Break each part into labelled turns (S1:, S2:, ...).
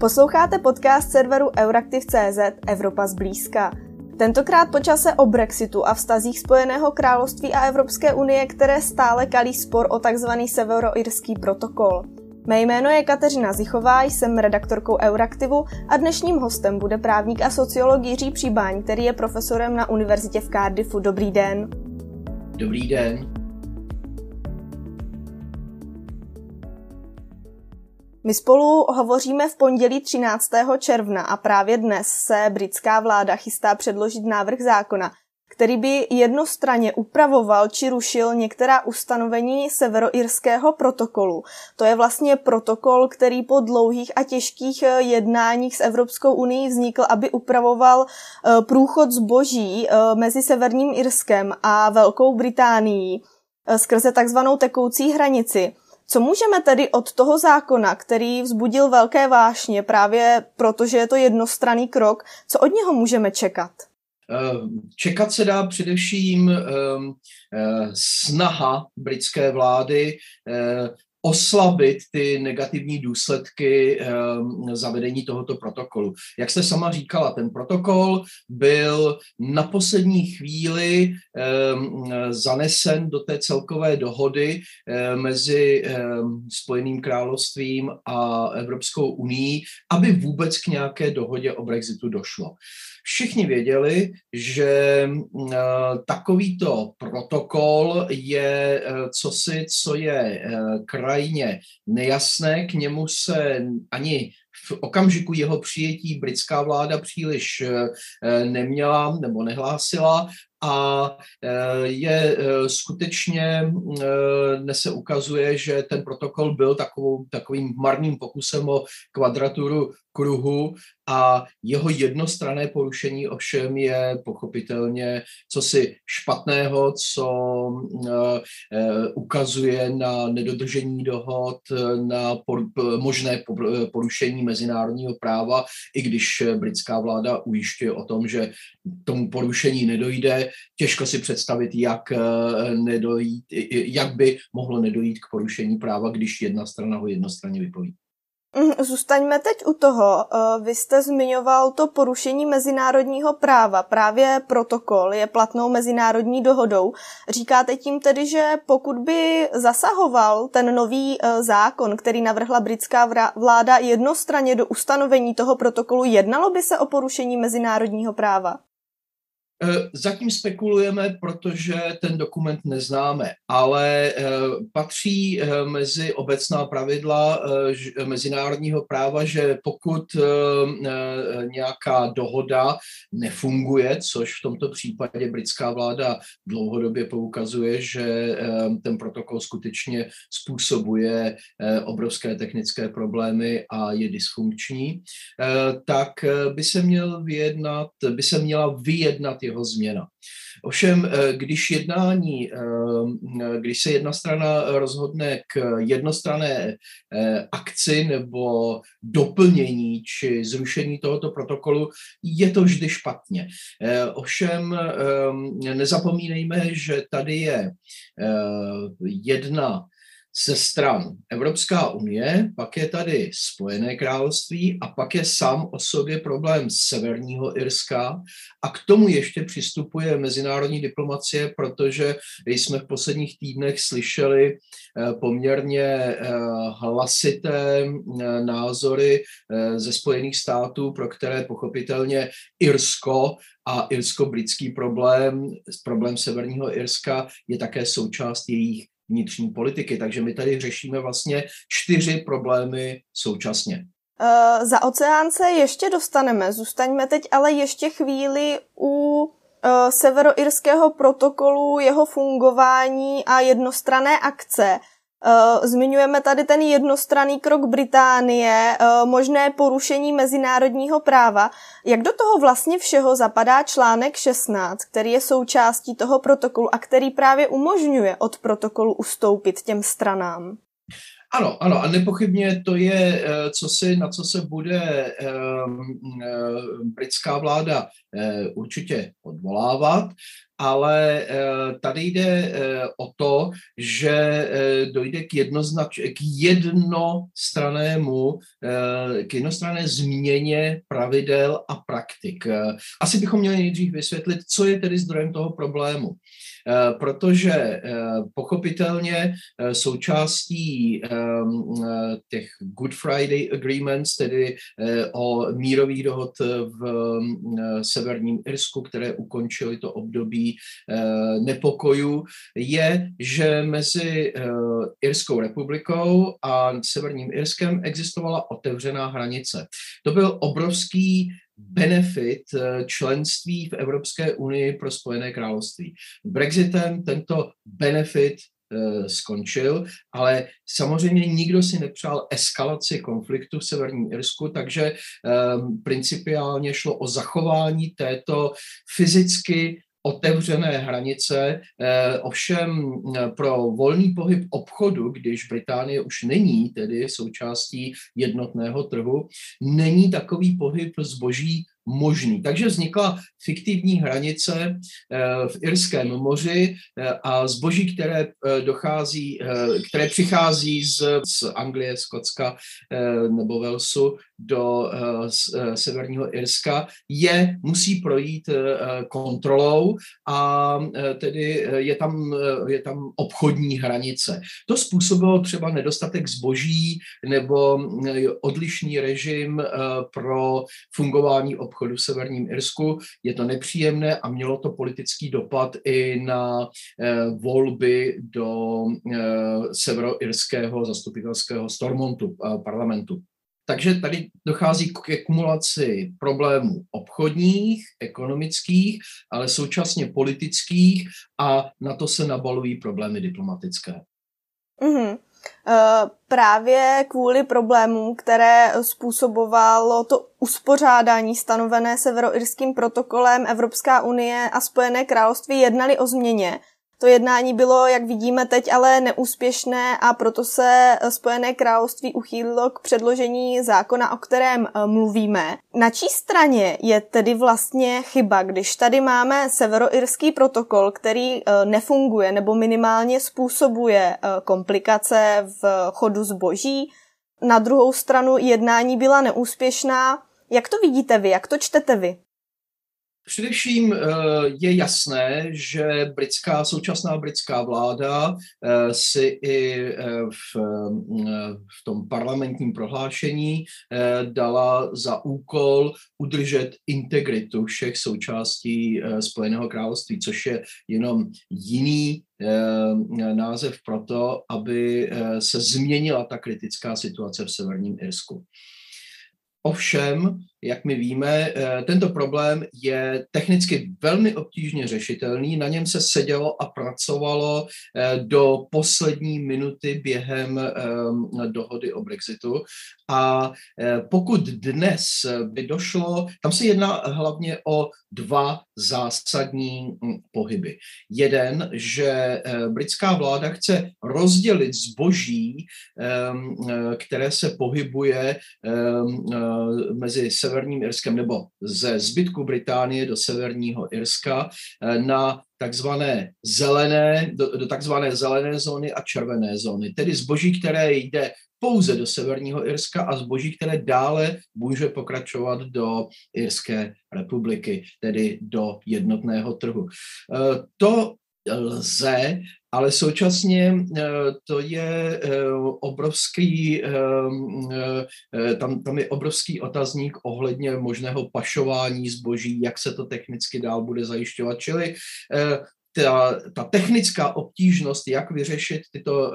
S1: Posloucháte podcast serveru Euraktiv.cz Evropa zblízka. Tentokrát po čase o Brexitu a vztazích Spojeného království a Evropské unie, které stále kalí spor o tzv. severoirský protokol. Mé jméno je Kateřina Zichová, jsem redaktorkou Euraktivu a dnešním hostem bude právník a sociolog Jiří Příbáň, který je profesorem na univerzitě v Cardiffu. Dobrý den.
S2: Dobrý den.
S1: My spolu hovoříme v pondělí 13. června a právě dnes se britská vláda chystá předložit návrh zákona, který by jednostranně upravoval či rušil některá ustanovení severoirského protokolu. To je vlastně protokol, který po dlouhých a těžkých eh, jednáních s Evropskou unii vznikl, aby upravoval eh, průchod zboží eh, mezi Severním Irskem a Velkou Británií skrze takzvanou tekoucí hranici. Co můžeme tedy od toho zákona, který vzbudil velké vášně právě protože je to jednostranný krok, co od něho můžeme čekat?
S2: Ehm, čekat se dá především ehm, eh, snaha britské vlády eh, oslabit ty negativní důsledky um, zavedení tohoto protokolu. Jak jste sama říkala, ten protokol byl na poslední chvíli um, zanesen do té celkové dohody um, mezi um, Spojeným královstvím a Evropskou unii, aby vůbec k nějaké dohodě o Brexitu došlo. Všichni věděli, že uh, takovýto protokol je uh, cosi, co je uh, krajně nejasné, k němu se ani v okamžiku jeho přijetí britská vláda příliš neměla nebo nehlásila a je skutečně, dnes se ukazuje, že ten protokol byl takovou, takovým marným pokusem o kvadraturu kruhu a jeho jednostrané porušení ovšem je pochopitelně co si špatného, co ukazuje na nedodržení dohod, na možné porušení mezinárodního práva, i když britská vláda ujišťuje o tom, že tomu porušení nedojde. Těžko si představit, jak, uh, nedojít, jak by mohlo nedojít k porušení práva, když jedna strana ho jednostranně vypoví.
S1: Mhm, zůstaňme teď u toho. Eh, vy jste zmiňoval to porušení mezinárodního práva. Právě protokol je platnou mezinárodní dohodou. Říkáte tím tedy, že pokud by zasahoval ten nový eh, zákon, který navrhla britská vláda jednostranně do ustanovení toho protokolu, jednalo by se o porušení mezinárodního práva?
S2: Eh, zatím spekulujeme, protože ten dokument neznáme, ale eh, patří eh, mezi obecná pravidla mezinárodního práva, že pokud nějaká dohoda nefunguje, což v tomto případě britská vláda dlouhodobě poukazuje, že ten protokol skutečně způsobuje obrovské technické problémy a je dysfunkční, tak by se měl vyjednat, by se měla vyjednat jeho změna. Ovšem, eh, když jednání, eh, když se jedna strana rozhodne k jednostrané eh, akci nebo doplnění či zrušení tohoto protokolu, je to vždy špatně. Ovšem, nezapomínejme, že tady je jedna ze stran. Evropská unie, pak je tady Spojené království a pak je sám o sobě problém Severního Irska. A k tomu ještě přistupuje mezinárodní diplomacie, protože jsme v posledních týdnech slyšeli eh, poměrně eh, hlasité eh, názory ze Spojených států, pro které pochopitelně Irsko a irsko-britský problém, problém Severního Irska je také součást jejich vnitřní politiky. Takže my tady řešíme vlastně čtyři problémy současně.
S1: Uh, za oceán se ještě dostaneme. Zůstaňme teď ale ještě chvíli u uh, severoirského protokolu, jeho fungování a jednostrané akce. Eh, zmiňujeme tady ten jednostranný krok Británie, eh, možné porušení mezinárodního práva. Jak do toho vlastně všeho zapadá článek 16, který je součástí toho protokolu a který právě umožňuje od protokolu ustoupit těm stranám?
S2: Ano, ano, a nepochybně to je, eh, co si, na co se bude britská vláda určitě odvolávat. Ale tady jde o to, že dojde k, jednoznač, k jednostranému, k jednostranné změně pravidel a praktik. Asi bychom měli nejdřív vysvětlit, co je tedy zdrojem toho problému. Eh, protože eh, pochopitelně eh, součástí ehm, těch Good Friday Agreements, tedy o mírových dohod v severním Irsku, které ukončily to období nepokojů, je, že mezi Irskou republikou a Severním Irskem existovala otevřená hranice. To byl obrovský benefit eh, členství v Evropské unii pro Spojené království. Brexitem tento benefit eh, skončil, ale samozřejmě nikdo si nepřál eskalaci konfliktu v Severním Irsku, takže um, principiálně šlo o zachování této fyzicky otevřené hranice, eh, ovšem eh, pro volný pohyb obchodu, když Británie už není tedy součástí jednotného trhu, není takový pohyb zboží možný. Takže vznikla fiktivní hranice eh, v Irském moři a zboží, které dochází, které přichází z, z Anglie, Skotska nebo Velsu do severního Irska, je, musí projít kontrolou a tedy je tam, je tam obchodní hranice. To způsobilo třeba nedostatek zboží nebo odlišný režim pro fungování obchodu v Severním Irsku. Je to nepříjemné a mělo to politický dopad i na volby do severoirského zastupitelského Stormontu parlamentu. Takže tady dochází k kumulaci problémů obchodních, ekonomických, ale současně politických a na to se nabalují problémy diplomatické.
S1: Mm-hmm. Uh, právě kvůli problémům, které způsobovalo to uspořádání stanovené severoirským protokolem Evropská unie a Spojené království jednali o změně, to jednání bylo, jak vidíme teď, ale neúspěšné a proto se Spojené království uchýlilo k předložení zákona, o kterém eh, mluvíme. Na čí straně je tedy vlastně chyba, když tady máme severoirský protokol, který eh, nefunguje nebo minimálně způsobuje eh, komplikace v chodu zboží? Na druhou stranu jednání byla neúspěšná. Jak to vidíte vy? Jak to čtete vy?
S2: Především eh, je jasné, že britská, současná britská vláda eh, si i eh, v, v tom parlamentním prohlášení dala za úkol udržet integritu všech součástí Spojeného království, což je jenom jiný název pro to, aby se změnila ta kritická situace v Severním Irsku. Ovšem, jak my víme, eh, tento problém je technicky velmi obtížně řešitelný. Na něm se sedělo a pracovalo eh, do poslední minuty během ehm, dohody o Brexitu. A eh, pokud dnes by došlo, tam se jedná hlavně o dva zásadní hm, pohyby. Jeden, že britská vláda chce rozdělit zboží, ehm, které se pohybuje ehm, mezi Severním Irskem nebo ze zbytku Británie do Severního Irska eh, na takzvané zelené, do, do takzvané zelené zóny a červené zóny. Tedy zboží, které jde pouze do Severního Irska a zboží, které dále může pokračovat do Irské republiky, tedy do jednotného trhu. Eh, to lze, ale současně eh, to je eh, obrovský, eh, tam, tam je obrovský otazník ohledně možného pašování zboží, jak se to technicky dál bude zajišťovat. Čili ta, ta technická obtížnost, jak vyřešit tyto,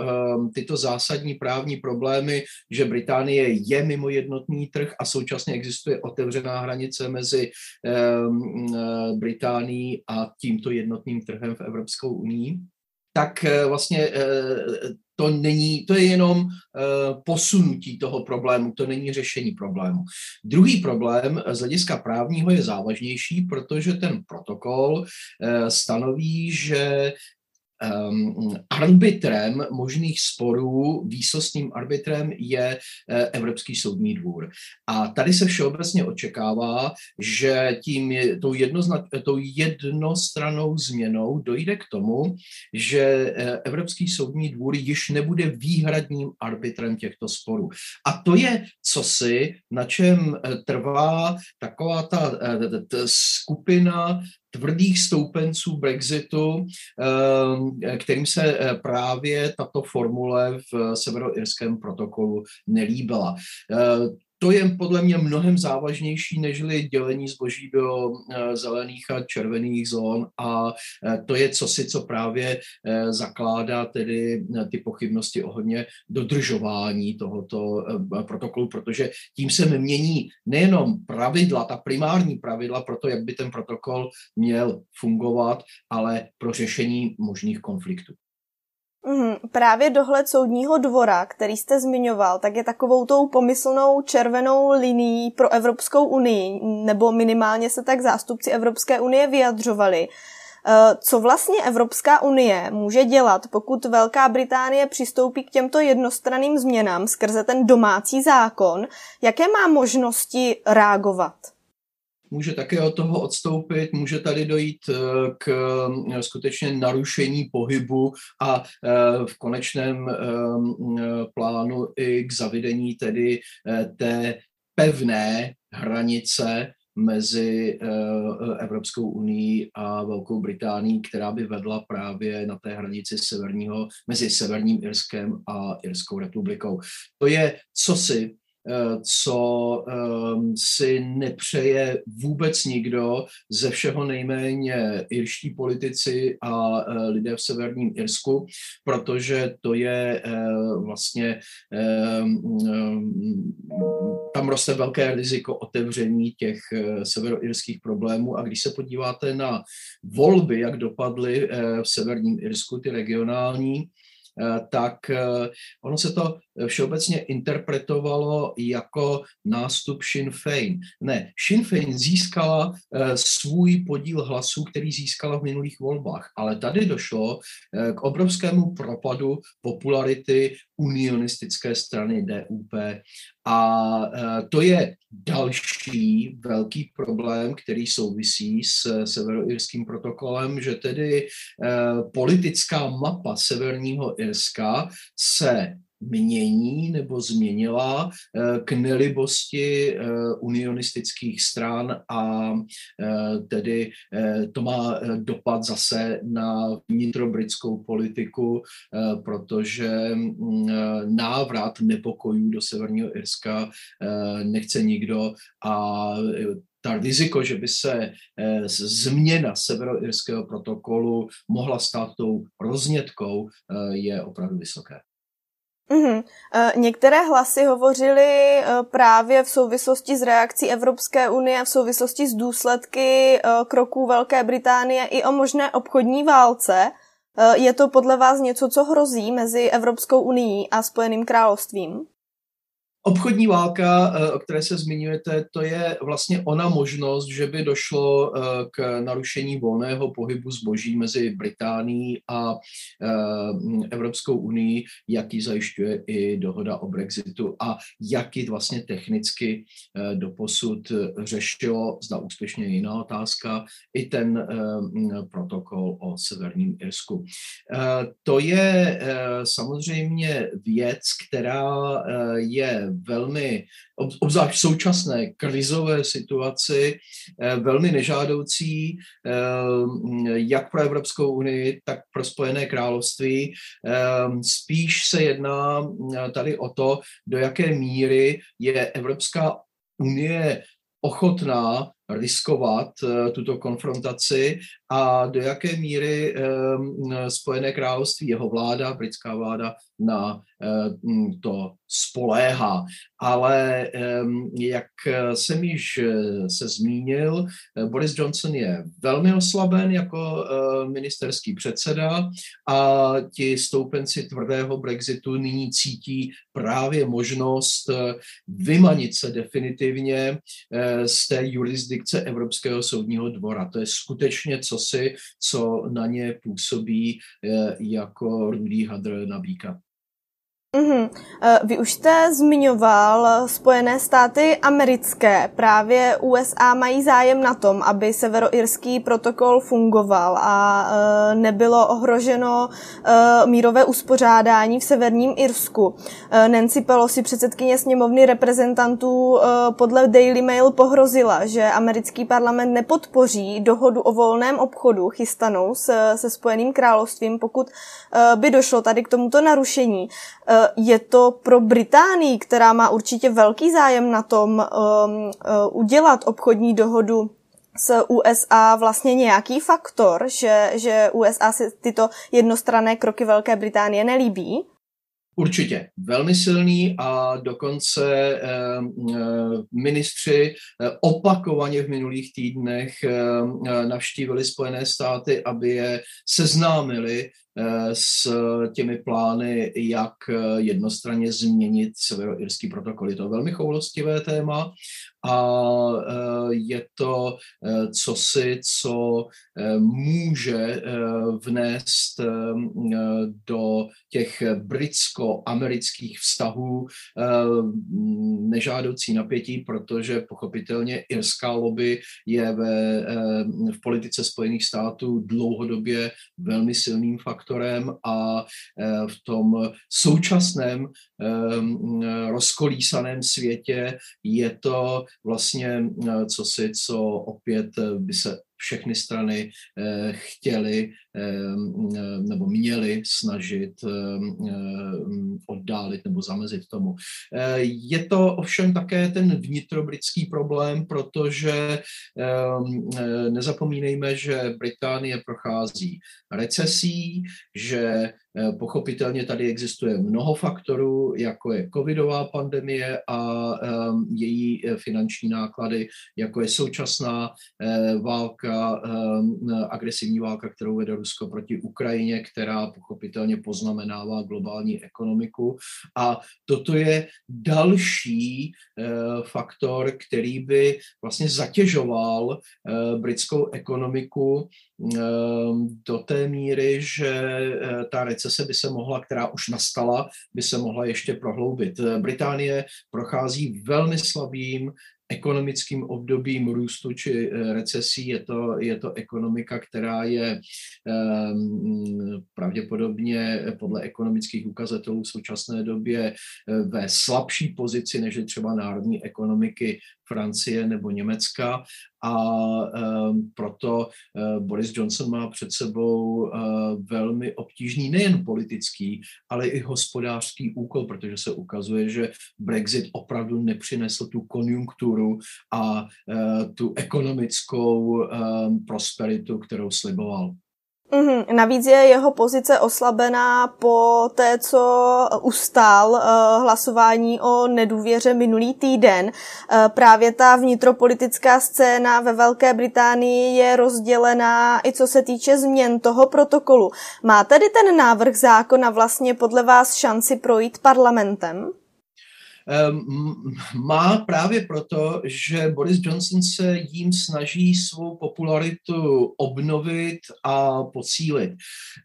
S2: tyto zásadní právní problémy, že Británie je mimo jednotný trh a současně existuje otevřená hranice mezi Británií a tímto jednotným trhem v Evropskou unii, tak eh, vlastně eh, to není, to je jenom eh, posunutí toho problému, to není řešení problému. Druhý problém z hlediska právního je závažnější, protože ten protokol stanoví, že um, arbitrem možných sporů, výsostným arbitrem je uh, Evropský soudní dvůr. A tady se všeobecně očekává, že tím tou, jednozna, tou jednostranou změnou dojde k tomu, že uh, Evropský soudní dvůr již nebude výhradním arbitrem těchto sporů. A to je cosi, na čem uh, trvá taková ta skupina tvrdých stoupenců Brexitu, eh, kterým se eh, právě tato formule v severoirském protokolu nelíbila. To je podle mě mnohem závažnější nežli dělení zboží do eh, zelených a červených zón a eh, to je cosi, co právě eh, zakládá tedy ty pochybnosti ohledně dodržování tohoto protokolu, protože tím se mění nejenom pravidla, ta primární pravidla pro to, jak by ten protokol měl fungovat, ale pro řešení možných konfliktů.
S1: Mm, právě dohled soudního dvora, který jste zmiňoval, tak je takovou tou pomyslnou červenou linií pro Evropskou unii, nebo minimálně se tak zástupci Evropské unie vyjadřovali. Eh, co vlastně Evropská unie může dělat, pokud Velká Británie přistoupí k těmto jednostranným změnám skrze ten domácí zákon? Jaké má možnosti reagovat?
S2: Může také od toho odstoupit, může tady dojít eh, k eh, skutečně narušení pohybu a eh, v konečném plánu i k zavedení tedy té pevné hranice mezi Evropskou unii a Velkou Británií, která by vedla právě na té hranici severního, mezi Severním Irskem a Irskou republikou. To je cosi, co ehm, si nepřeje vůbec nikdo, ze všeho nejméně irští politici a eh, lidé v severním Irsku, protože to je eh, vlastně, ehm, ehm, tam roste velké riziko otevření těch severoirských problémů. A když se podíváte na volby, jak dopadly v severním Irsku, ty regionální, Eh, tak eh, ono se to všeobecně interpretovalo jako nástup Sinn Féin. Ne, Sinn Féin získala eh, svůj podíl hlasů, který získala v minulých volbách, ale tady došlo k obrovskému propadu popularity unionistické strany DUP. A to je další velký problém, který souvisí s severoirským protokolem, že tedy politická mapa severního Irska se mění nebo změnila eh, k nelibosti eh, unionistických stran a eh, tedy to má dopad zase na vnitrobritskou politiku, protože mm, návrat nepokojů do Severního Irska nechce nikdo a ta riziko, že by se změna severoirského protokolu mohla stát tou roznětkou, je opravdu vysoké.
S1: Mm-hmm. Některé hlasy hovořily e, právě v souvislosti s reakcí Evropské unie, v souvislosti s důsledky e, kroků Velké Británie i o možné obchodní válce. Je to podle vás něco, co hrozí mezi Evropskou unii a Spojeným královstvím?
S2: Obchodní válka, eh, o které se zmiňujete, to je vlastně ona možnost, že by došlo eh, k narušení volného pohybu zboží mezi Británií a eh, Evropskou unii, jaký zajišťuje i dohoda o Brexitu a jaký vlastně technicky doposud řešilo, zda úspěšně jiná otázka, i ten protokol o Severním Irsku. To je samozřejmě věc, která je velmi, obzvlášť v současné krizové situaci, eh, velmi nežádoucí eh, jak pro Evropskou unii, tak pro Spojené království. Eh, spíš se jedná tady o to, do jaké míry je Evropská unie ochotná riskovat tuto konfrontaci a do jaké míry Spojené království, jeho vláda, britská vláda, na to spoléhá. Ale jak jsem již eh, se zmínil, eh, Boris Johnson je velmi oslaben jako eh, ministerský předseda a ti stoupenci tvrdého Brexitu nyní cítí právě možnost vymanit se definitivně z té jurisdikce Evropského soudního dvora. To je skutečně co čosi, co na ně působí jako rudý hadr na býka.
S1: Mm-hmm. Vy už jste zmiňoval Spojené státy americké. Právě USA mají zájem na tom, aby severoirský protokol fungoval a eh, nebylo ohroženo eh, mírové uspořádání v severním Irsku. Nancy Pelosi, předsedkyně sněmovny reprezentantů, podle Daily Mail pohrozila, že americký parlament nepodpoří dohodu o volném obchodu chystanou se, se Spojeným královstvím, pokud by došlo tady k tomuto narušení. Je to pro Británii, která má určitě velký zájem na tom um, uh, udělat obchodní dohodu s USA vlastně nějaký faktor, že, že USA si tyto jednostranné kroky Velké Británie nelíbí?
S2: Určitě velmi silný a dokonce eh, eh, ministři eh, opakovaně v minulých týdnech navštívili Spojené státy, aby je seznámili s těmi plány, jak jednostranně změnit severoirský protokol. Je to velmi choulostivé téma a je to cosi, co může vnést do těch britsko-amerických vztahů nežádoucí napětí, protože pochopitelně irská lobby je ve, v politice Spojených států dlouhodobě velmi silným faktorem a v tom současném rozkolísaném světě je to vlastně co si, co opět by se všechny strany eh, chtěly eh, nebo měly snažit eh, oddálit nebo zamezit tomu. Je to ovšem také ten vnitrobritský problém, protože nezapomínejme, že Británie prochází recesí, že Pochopitelně tady existuje mnoho faktorů, jako je covidová pandemie a její finanční náklady, jako je současná válka válka, eh, agresivní válka, kterou vede Rusko proti Ukrajině, která pochopitelně poznamenává globální ekonomiku. A toto je další eh, faktor, který by vlastně zatěžoval eh, britskou ekonomiku do té míry, že ta recese by se mohla, která už nastala, by se mohla ještě prohloubit. Británie prochází velmi slabým ekonomickým obdobím růstu či eh, recesí. Je to, je to ekonomika, která je um, pravděpodobně podle ekonomických ukazatelů v současné době eh, ve slabší pozici než třeba národní ekonomiky Francie nebo Německa a um, proto uh, Boris Johnson má před sebou uh, velmi obtížný nejen politický, ale i hospodářský úkol, protože se ukazuje, že Brexit opravdu nepřinesl tu konjunkturu a tu ekonomickou prosperitu, kterou sliboval.
S1: Mm-hmm. Navíc je jeho pozice oslabená po té, co ustál uh, hlasování o nedůvěře minulý týden. Uh, právě ta vnitropolitická scéna ve Velké Británii je rozdělená i co se týče změn toho protokolu. Má tedy ten návrh zákona vlastně podle vás šanci projít parlamentem?
S2: Ehm, má právě proto, že Boris Johnson se jím snaží svou popularitu obnovit a posílit.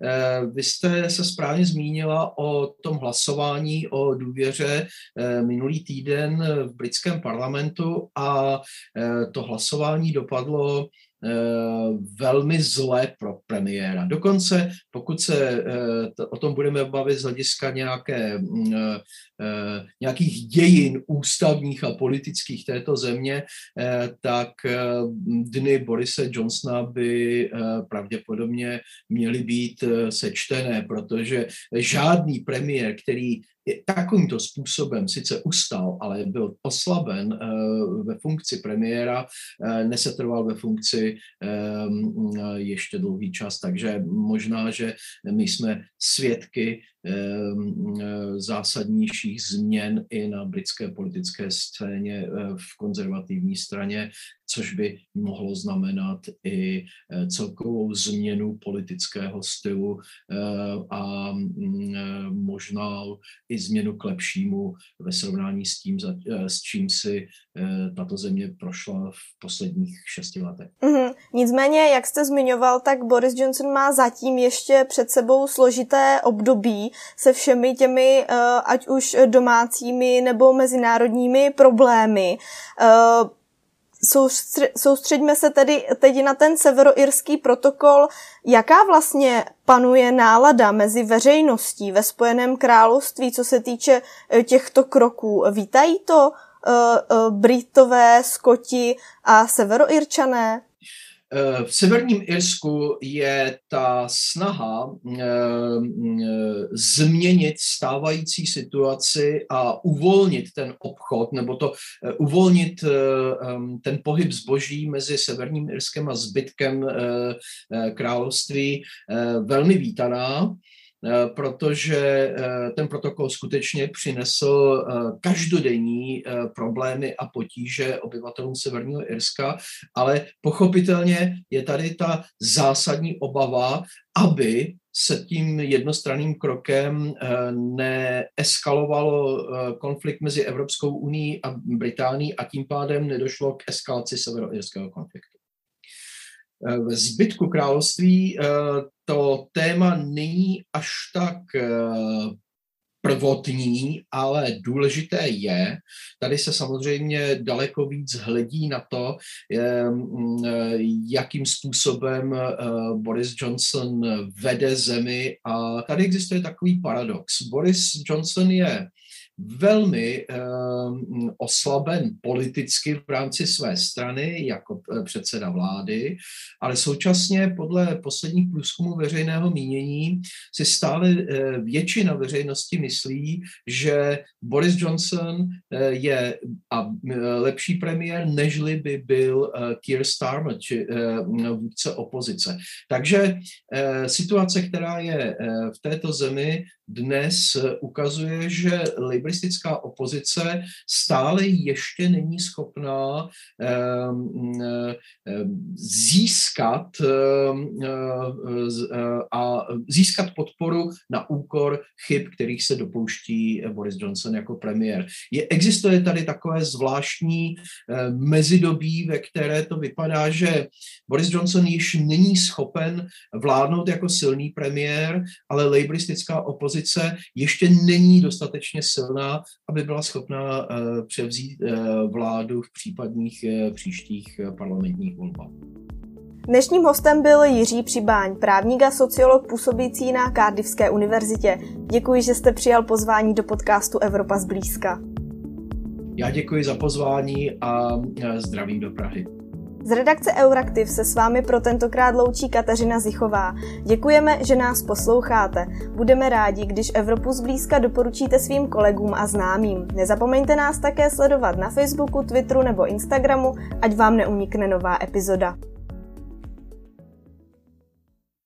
S2: Ehm, vy jste se správně zmínila o tom hlasování o důvěře ehm, minulý týden v britském parlamentu a to hlasování dopadlo velmi zlé pro premiéra. Dokonce, pokud se eh, o tom budeme bavit z hlediska nějaké, mm, eh, nějakých dějin ústavních a politických této země, tak dny Borise Johnsona by pravděpodobně měly být sečtené, protože žádný premiér, který takovýmto způsobem sice ustal, ale byl oslaben eh, ve funkci premiéra, eh, nesetrval ve funkci eh, ještě dlouhý čas, takže možná, že my jsme svědky zásadnějších změn i na britské politické scéně v konzervativní straně, což by mohlo znamenat i celkovou změnu politického stylu a mm, možná i změnu k lepšímu ve srovnání s tím, s čím si tato země prošla v posledních šesti letech.
S1: Mm-hmm. Nicméně, jak jste zmiňoval, tak Boris Johnson má zatím ještě před sebou složité období se všemi těmi, eh, ať už domácími nebo mezinárodními problémy. Eh, soustředíme se tedy teď na ten severoirský protokol. Jaká vlastně panuje nálada mezi veřejností ve Spojeném království, co se týče eh, těchto kroků? Vítají to Britové, Skoti a severoirčané?
S2: Eh, v severním Irsku je ta snaha eh, změnit stávající situaci a uvolnit ten obchod, nebo to eh, uvolnit ten pohyb zboží mezi severním Irskem a zbytkem království velmi vítaná. Eh, protože eh, ten protokol skutečně přinesl eh, každodenní problémy a potíže obyvatelům Severního Irska, ale pochopitelně je tady ta zásadní obava, aby se tím jednostranným krokem neeskalovalo konflikt mezi Evropskou unii a Británií a tím pádem nedošlo k eskalaci severoirského konfliktu. Ve zbytku království to téma není až tak eh, prvotní, ale důležité je, tady se samozřejmě daleko víc hledí na to, jakým způsobem eh, Boris Johnson vede zemi a tady existuje takový paradox. Boris Johnson je velmi um, oslaben politicky v rámci své strany jako eh, předseda vlády, ale současně podle posledních průzkumů veřejného mínění si stále uh, většina veřejnosti myslí, že Boris Johnson uh, je a, lepší premiér, nežli by byl Keir Starmer, či uh, vůdce opozice. Takže situace, která je v této zemi, dnes ukazuje, že liberistická opozice stále ještě není schopná ehm, ehm, získat ehm, a získat podporu na úkor chyb, kterých se dopouští Boris Johnson jako premiér. Je, existuje tady takové zvláštní mezidobí, ve které to vypadá, že Boris Johnson již není schopen vládnout jako silný premiér, ale liberistická opozice opozice ještě není dostatečně silná, aby byla schopná eh, převzít eh, vládu v případných eh, příštích parlamentních volbách.
S1: Dnešním hostem byl Jiří Přibáň, právník a sociolog působící na Cardiffské univerzitě. Děkuji, že jste přijal pozvání do podcastu Evropa zblízka.
S2: Já děkuji za pozvání a zdravím do Prahy.
S1: Z redakce Euraktiv se s vámi pro tentokrát loučí Kateřina Zichová. Děkujeme, že nás posloucháte. Budeme rádi, když Evropu zblízka doporučíte svým kolegům a známým. Nezapomeňte nás také sledovat na Facebooku, Twitteru nebo Instagramu, ať vám neunikne nová epizoda.